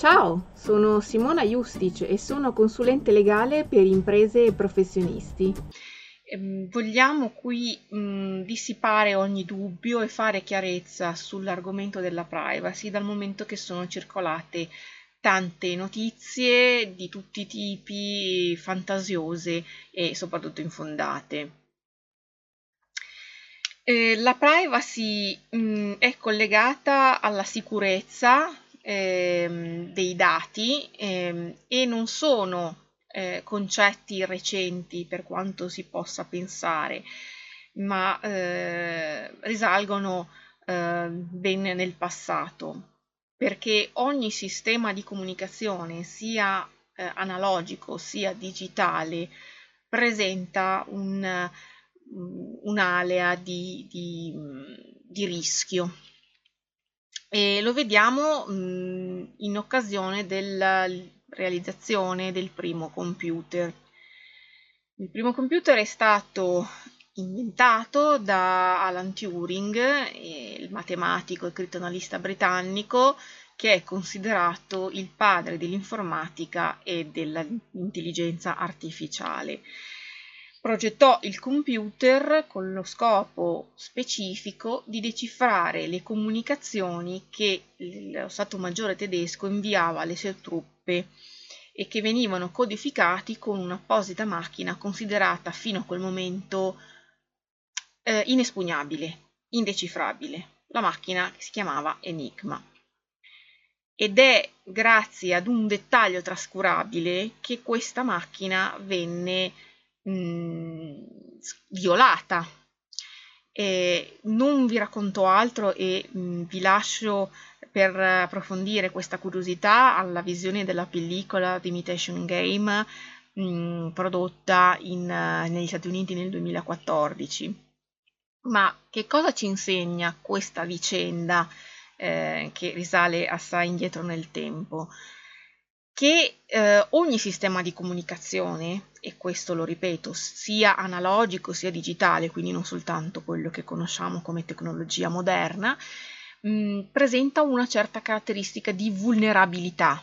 Ciao, sono Simona Justic e sono consulente legale per imprese e professionisti. Ehm, vogliamo qui mh, dissipare ogni dubbio e fare chiarezza sull'argomento della privacy dal momento che sono circolate tante notizie di tutti i tipi, fantasiose e soprattutto infondate. Eh, la privacy mh, è collegata alla sicurezza ehm, dei dati ehm, e non sono eh, concetti recenti per quanto si possa pensare, ma eh, risalgono eh, ben nel passato, perché ogni sistema di comunicazione, sia eh, analogico sia digitale, presenta un, un'alea di, di, di rischio e lo vediamo mh, in occasione della realizzazione del primo computer. Il primo computer è stato inventato da Alan Turing, il matematico e criminalista britannico, che è considerato il padre dell'informatica e dell'intelligenza artificiale progettò il computer con lo scopo specifico di decifrare le comunicazioni che lo Stato Maggiore tedesco inviava alle sue truppe e che venivano codificati con un'apposita macchina considerata fino a quel momento eh, inespugnabile, indecifrabile, la macchina si chiamava Enigma. Ed è grazie ad un dettaglio trascurabile che questa macchina venne mh, violata. E non vi racconto altro e mh, vi lascio per approfondire questa curiosità alla visione della pellicola The Imitation Game mh, prodotta in, uh, negli Stati Uniti nel 2014. Ma che cosa ci insegna questa vicenda eh, che risale assai indietro nel tempo? Che eh, ogni sistema di comunicazione e questo lo ripeto, sia analogico sia digitale, quindi non soltanto quello che conosciamo come tecnologia moderna, mh, mm, presenta una certa caratteristica di vulnerabilità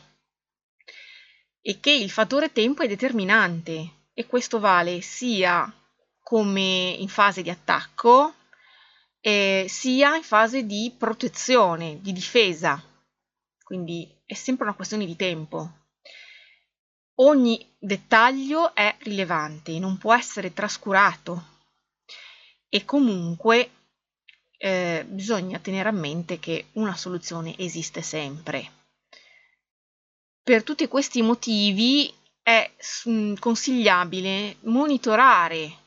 e che il fattore tempo è determinante e questo vale sia come in fase di attacco eh, sia in fase di protezione, di difesa. Quindi è sempre una questione di tempo. Ogni dettaglio è rilevante, non può essere trascurato e comunque eh, bisogna tenere a mente che una soluzione esiste sempre. Per tutti questi motivi è mm, consigliabile monitorare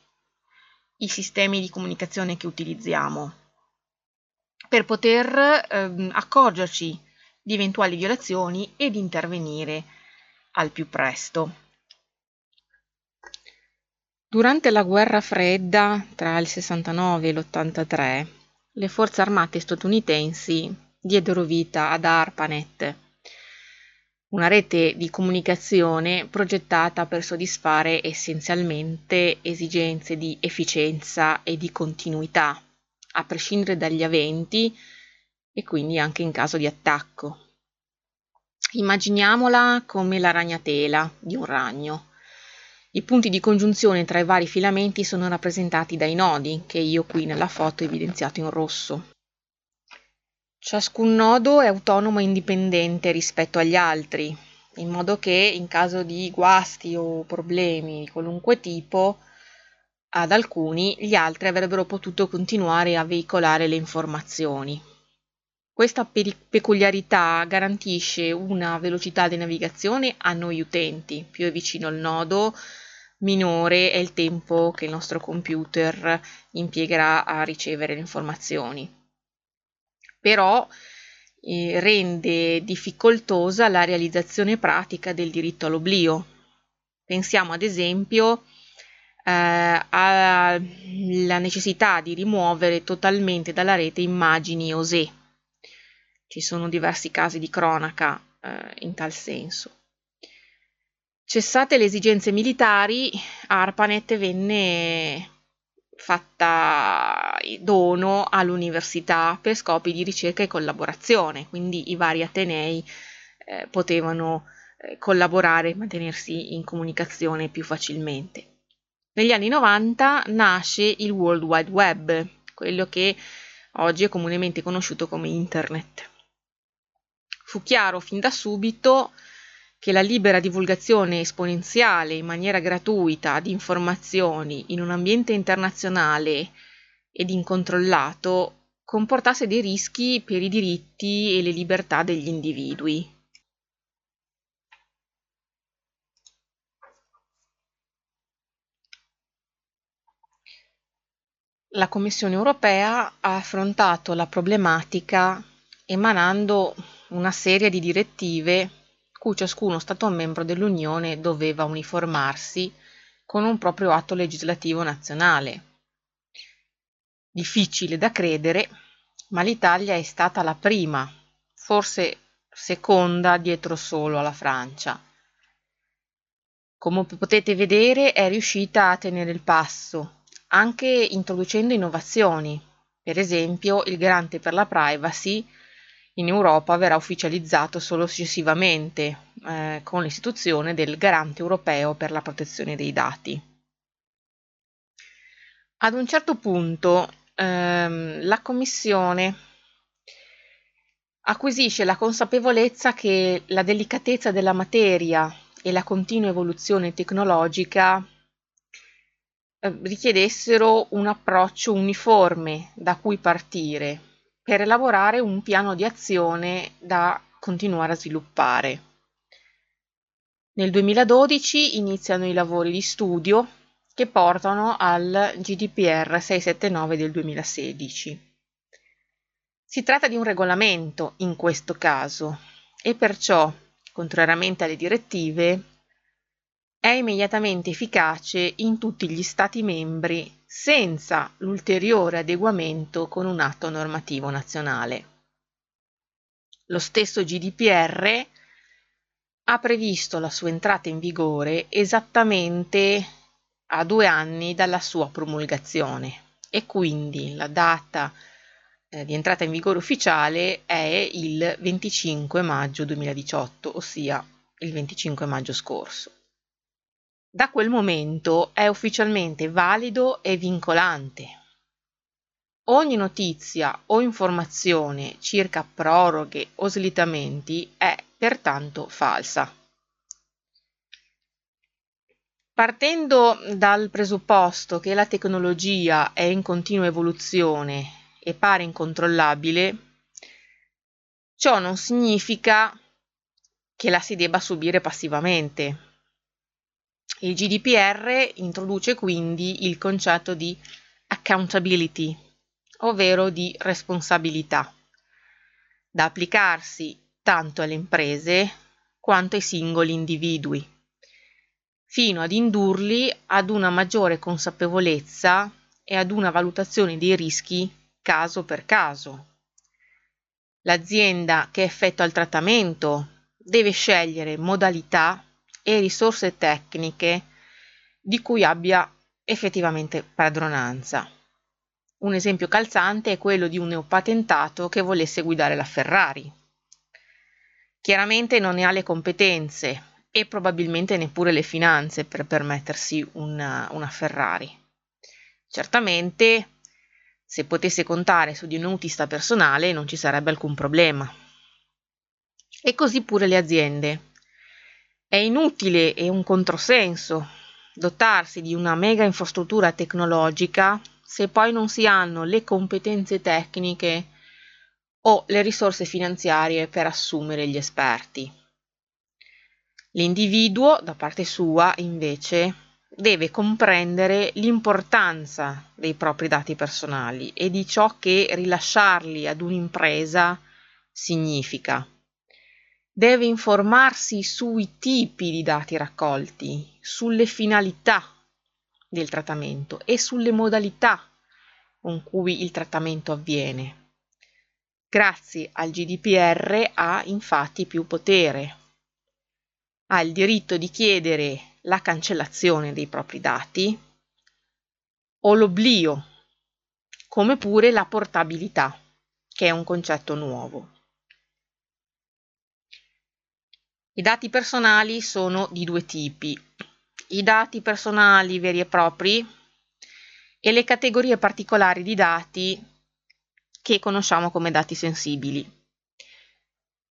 i sistemi di comunicazione che utilizziamo per poter eh, accorgerci di eventuali violazioni ed intervenire al più presto. Durante la guerra fredda tra il 69 e l'83, le forze armate statunitensi diedero vita ad ARPANET, una rete di comunicazione progettata per soddisfare essenzialmente esigenze di efficienza e di continuità, a prescindere dagli aventi e quindi anche in caso di attacco. Immaginiamola come la ragnatela di un ragno. I punti di congiunzione tra i vari filamenti sono rappresentati dai nodi, che io qui nella foto ho evidenziato in rosso. Ciascun nodo è autonomo e indipendente rispetto agli altri, in modo che in caso di guasti o problemi di qualunque tipo, ad alcuni gli altri avrebbero potuto continuare a veicolare le informazioni. Questa peculiarità garantisce una velocità di navigazione a noi utenti, più è vicino il nodo, minore è il tempo che il nostro computer impiegherà a ricevere le informazioni. Però eh, rende difficoltosa la realizzazione pratica del diritto all'oblio. Pensiamo ad esempio eh, alla necessità di rimuovere totalmente dalla rete immagini OSE ci sono diversi casi di cronaca eh, in tal senso. Cessate le esigenze militari, ARPANET venne fatta dono all'università per scopi di ricerca e collaborazione, quindi i vari atenei eh, potevano eh, collaborare e mantenersi in comunicazione più facilmente. Negli anni 90 nasce il World Wide Web, quello che oggi è comunemente conosciuto come Internet. Fu chiaro fin da subito che la libera divulgazione esponenziale in maniera gratuita di informazioni in un ambiente internazionale ed incontrollato comportasse dei rischi per i diritti e le libertà degli individui. La Commissione europea ha affrontato la problematica emanando una serie di direttive cui ciascuno Stato membro dell'Unione doveva uniformarsi con un proprio atto legislativo nazionale. Difficile da credere, ma l'Italia è stata la prima, forse seconda dietro solo alla Francia. Come potete vedere è riuscita a tenere il passo anche introducendo innovazioni. Per esempio, il garante per la privacy in Europa verrà ufficializzato solo successivamente eh, con l'istituzione del garante europeo per la protezione dei dati. Ad un certo punto ehm, la Commissione acquisisce la consapevolezza che la delicatezza della materia e la continua evoluzione tecnologica eh, richiedessero un approccio uniforme da cui partire per elaborare un piano di azione da continuare a sviluppare. Nel 2012 iniziano i lavori di studio che portano al GDPR 679 del 2016. Si tratta di un regolamento in questo caso e perciò, contrariamente alle direttive, è immediatamente efficace in tutti gli Stati membri senza l'ulteriore adeguamento con un atto normativo nazionale. Lo stesso GDPR ha previsto la sua entrata in vigore esattamente a due anni dalla sua promulgazione e quindi la data eh, di entrata in vigore ufficiale è il 25 maggio 2018, ossia il 25 maggio scorso. Da quel momento è ufficialmente valido e vincolante. Ogni notizia o informazione circa proroghe o slittamenti è pertanto falsa. Partendo dal presupposto che la tecnologia è in continua evoluzione e pare incontrollabile, ciò non significa che la si debba subire passivamente il GDPR introduce quindi il concetto di accountability, ovvero di responsabilità, da applicarsi tanto alle imprese quanto ai singoli individui, fino ad indurli ad una maggiore consapevolezza e ad una valutazione dei rischi caso per caso. L'azienda che effettua il trattamento deve scegliere modalità e risorse tecniche di cui abbia effettivamente padronanza. Un esempio calzante è quello di un neopatentato che volesse guidare la Ferrari. Chiaramente non ne ha le competenze e probabilmente neppure le finanze per permettersi una, una Ferrari. Certamente, se potesse contare su di un autista personale non ci sarebbe alcun problema. E così pure le aziende. È inutile e un controsenso dotarsi di una mega infrastruttura tecnologica se poi non si hanno le competenze tecniche o le risorse finanziarie per assumere gli esperti. L'individuo, da parte sua, invece, deve comprendere l'importanza dei propri dati personali e di ciò che rilasciarli ad un'impresa significa deve informarsi sui tipi di dati raccolti, sulle finalità del trattamento e sulle modalità con cui il trattamento avviene. Grazie al GDPR ha infatti più potere. Ha il diritto di chiedere la cancellazione dei propri dati o l'oblio, come pure la portabilità, che è un concetto nuovo. I dati personali sono di due tipi, i dati personali veri e propri e le categorie particolari di dati che conosciamo come dati sensibili.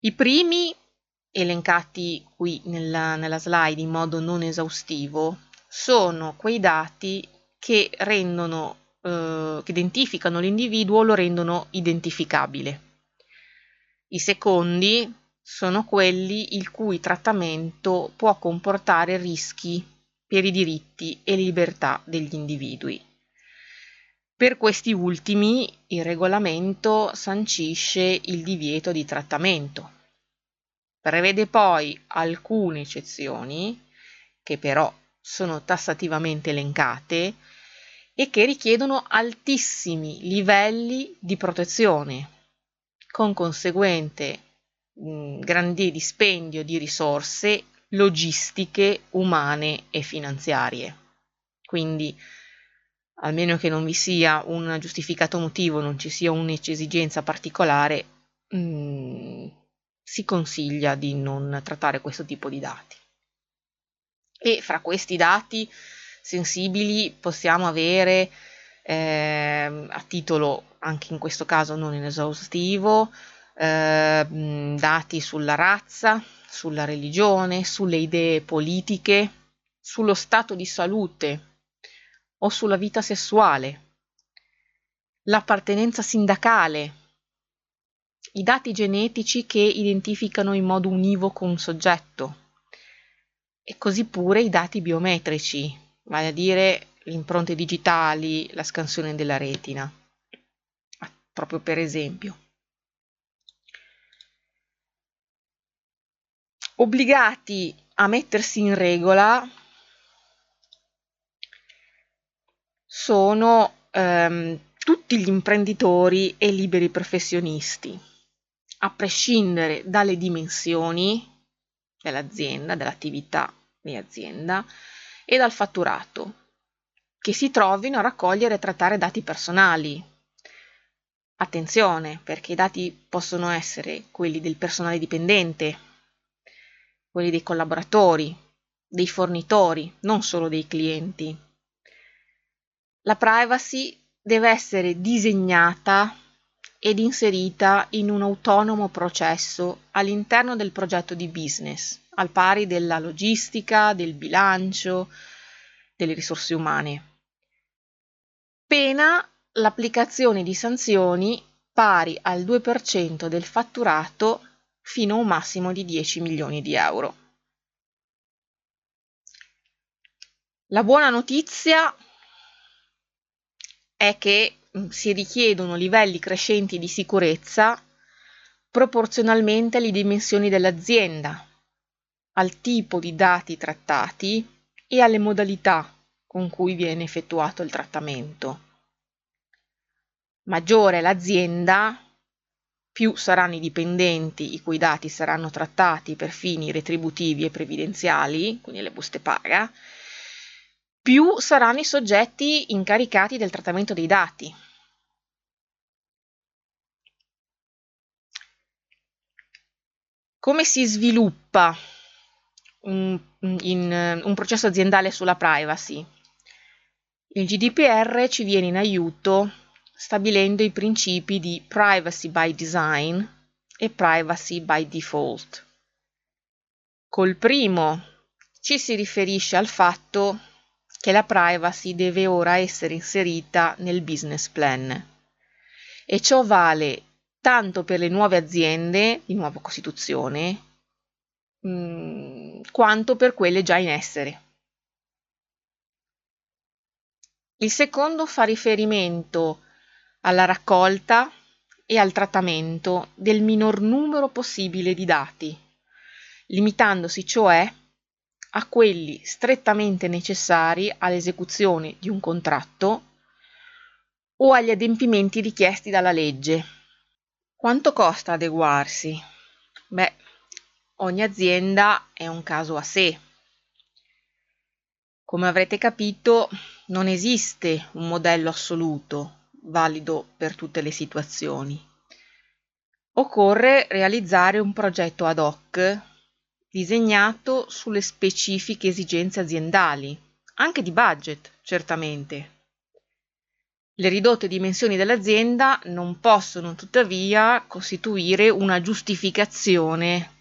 I primi, elencati qui nella, nella slide in modo non esaustivo, sono quei dati che rendono eh, che identificano l'individuo lo rendono identificabile. I secondi sono quelli il cui trattamento può comportare rischi per i diritti e libertà degli individui. Per questi ultimi il regolamento sancisce il divieto di trattamento. Prevede poi alcune eccezioni, che però sono tassativamente elencate, e che richiedono altissimi livelli di protezione, con conseguente mh, grande dispendio di risorse logistiche, umane e finanziarie. Quindi, almeno che non vi sia un giustificato motivo, non ci sia un'esigenza particolare, mh, si consiglia di non trattare questo tipo di dati. E fra questi dati sensibili possiamo avere eh, a titolo anche in questo caso non inesaustivo eh, dati sulla razza, sulla religione, sulle idee politiche, sullo stato di salute o sulla vita sessuale, l'appartenenza sindacale, i dati genetici che identificano in modo univoco un soggetto e così pure i dati biometrici, vale a dire le impronte digitali, la scansione della retina, proprio per esempio. Obbligati a mettersi in regola sono ehm, tutti gli imprenditori e liberi professionisti, a prescindere dalle dimensioni dell'azienda, dell'attività di azienda, e dal fatturato, che si trovino a raccogliere e trattare dati personali. Attenzione, perché i dati possono essere quelli del personale dipendente, quelli dei collaboratori, dei fornitori, non solo dei clienti. La privacy deve essere disegnata ed inserita in un autonomo processo all'interno del progetto di business al pari della logistica, del bilancio, delle risorse umane. Pena l'applicazione di sanzioni pari al 2% del fatturato fino a un massimo di 10 milioni di euro. La buona notizia è che mm, si richiedono livelli crescenti di sicurezza proporzionalmente alle dimensioni dell'azienda, al tipo di dati trattati e alle modalità con cui viene effettuato il trattamento. Maggiore l'azienda, più saranno i dipendenti i cui dati saranno trattati per fini retributivi e previdenziali, quindi le buste paga, più saranno i soggetti incaricati del trattamento dei dati. Come si sviluppa un, in, un processo aziendale sulla privacy. Il GDPR ci viene in aiuto stabilendo i principi di privacy by design e privacy by default. Col primo ci si riferisce al fatto che la privacy deve ora essere inserita nel business plan e ciò vale tanto per le nuove aziende di nuova costituzione mh, mm, quanto per quelle già in essere. Il secondo fa riferimento alla raccolta e al trattamento del minor numero possibile di dati, limitandosi cioè a quelli strettamente necessari all'esecuzione di un contratto o agli adempimenti richiesti dalla legge. Quanto costa adeguarsi? Beh, ogni azienda è un caso a sé. Come avrete capito, non esiste un modello assoluto, valido per tutte le situazioni. Occorre realizzare un progetto ad hoc disegnato sulle specifiche esigenze aziendali, anche di budget, certamente. Le ridotte dimensioni dell'azienda non possono tuttavia costituire una giustificazione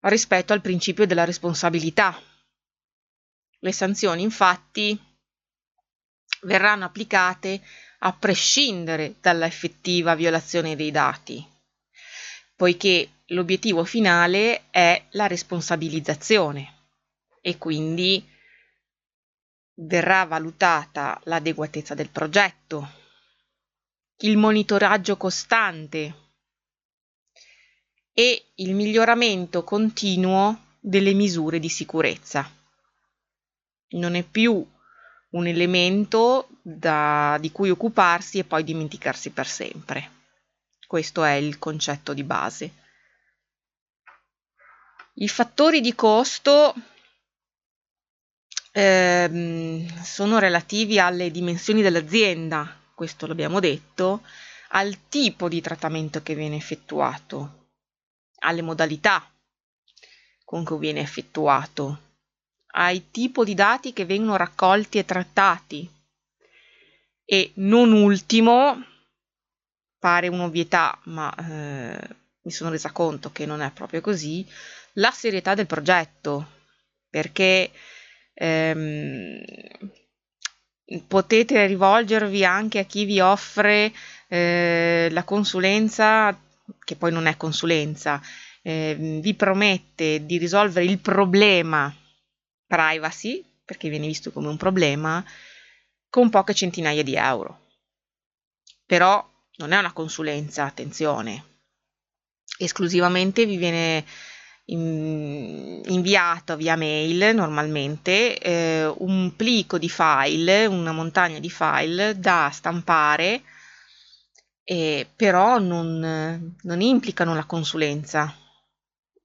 rispetto al principio della responsabilità. Le sanzioni, infatti, verranno applicate a prescindere dalla effettiva violazione dei dati, poiché l'obiettivo finale è la responsabilizzazione e quindi verrà valutata l'adeguatezza del progetto, il monitoraggio costante e il miglioramento continuo delle misure di sicurezza. Non è più un elemento da, di cui occuparsi e poi dimenticarsi per sempre. Questo è il concetto di base. I fattori di costo ehm, sono relativi alle dimensioni dell'azienda, questo l'abbiamo detto, al tipo di trattamento che viene effettuato, alle modalità con cui viene effettuato, ai tipi di dati che vengono raccolti e trattati. E non ultimo, pare un'ovvietà, ma eh, mi sono resa conto che non è proprio così, la serietà del progetto, perché ehm, potete rivolgervi anche a chi vi offre eh, la consulenza, che poi non è consulenza, eh, vi promette di risolvere il problema privacy, perché viene visto come un problema, con poche centinaia di euro. Però non è una consulenza, attenzione. Esclusivamente vi viene inviato via mail normalmente eh, un plico di file, una montagna di file da stampare, eh, però non, non implicano la consulenza.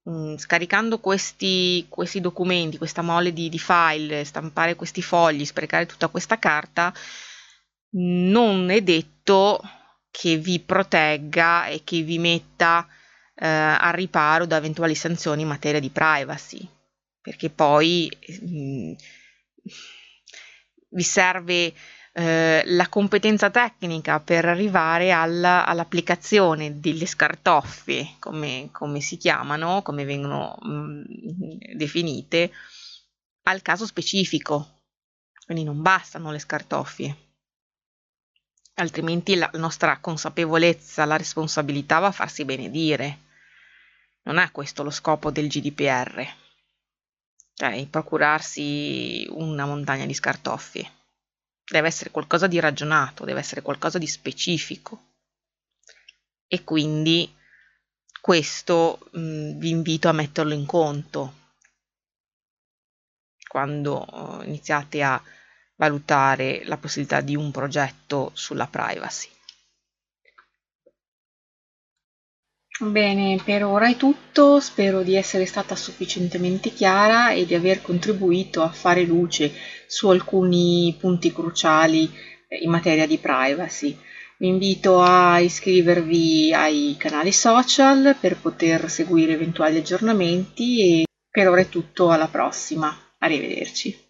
Mm, scaricando questi, questi, documenti, questa mole di, di file, stampare questi fogli, sprecare tutta questa carta, non è detto che vi protegga e che vi metta eh, al riparo da eventuali sanzioni in materia di privacy, perché poi mh, mm, vi serve eh, la competenza tecnica per arrivare alla, all'applicazione delle scartoffie, come, come, si chiamano, come vengono mh, mm, definite, al caso specifico. Quindi non bastano le scartoffie altrimenti la nostra consapevolezza, la responsabilità va a farsi benedire. Non è questo lo scopo del GDPR, cioè procurarsi una montagna di scartoffie. Deve essere qualcosa di ragionato, deve essere qualcosa di specifico. E quindi questo mh, vi invito a metterlo in conto quando uh, iniziate a valutare la possibilità di un progetto sulla privacy. Bene, per ora è tutto, spero di essere stata sufficientemente chiara e di aver contribuito a fare luce su alcuni punti cruciali eh, in materia di privacy. Vi invito a iscrivervi ai canali social per poter seguire eventuali aggiornamenti e per ora è tutto, alla prossima, arrivederci.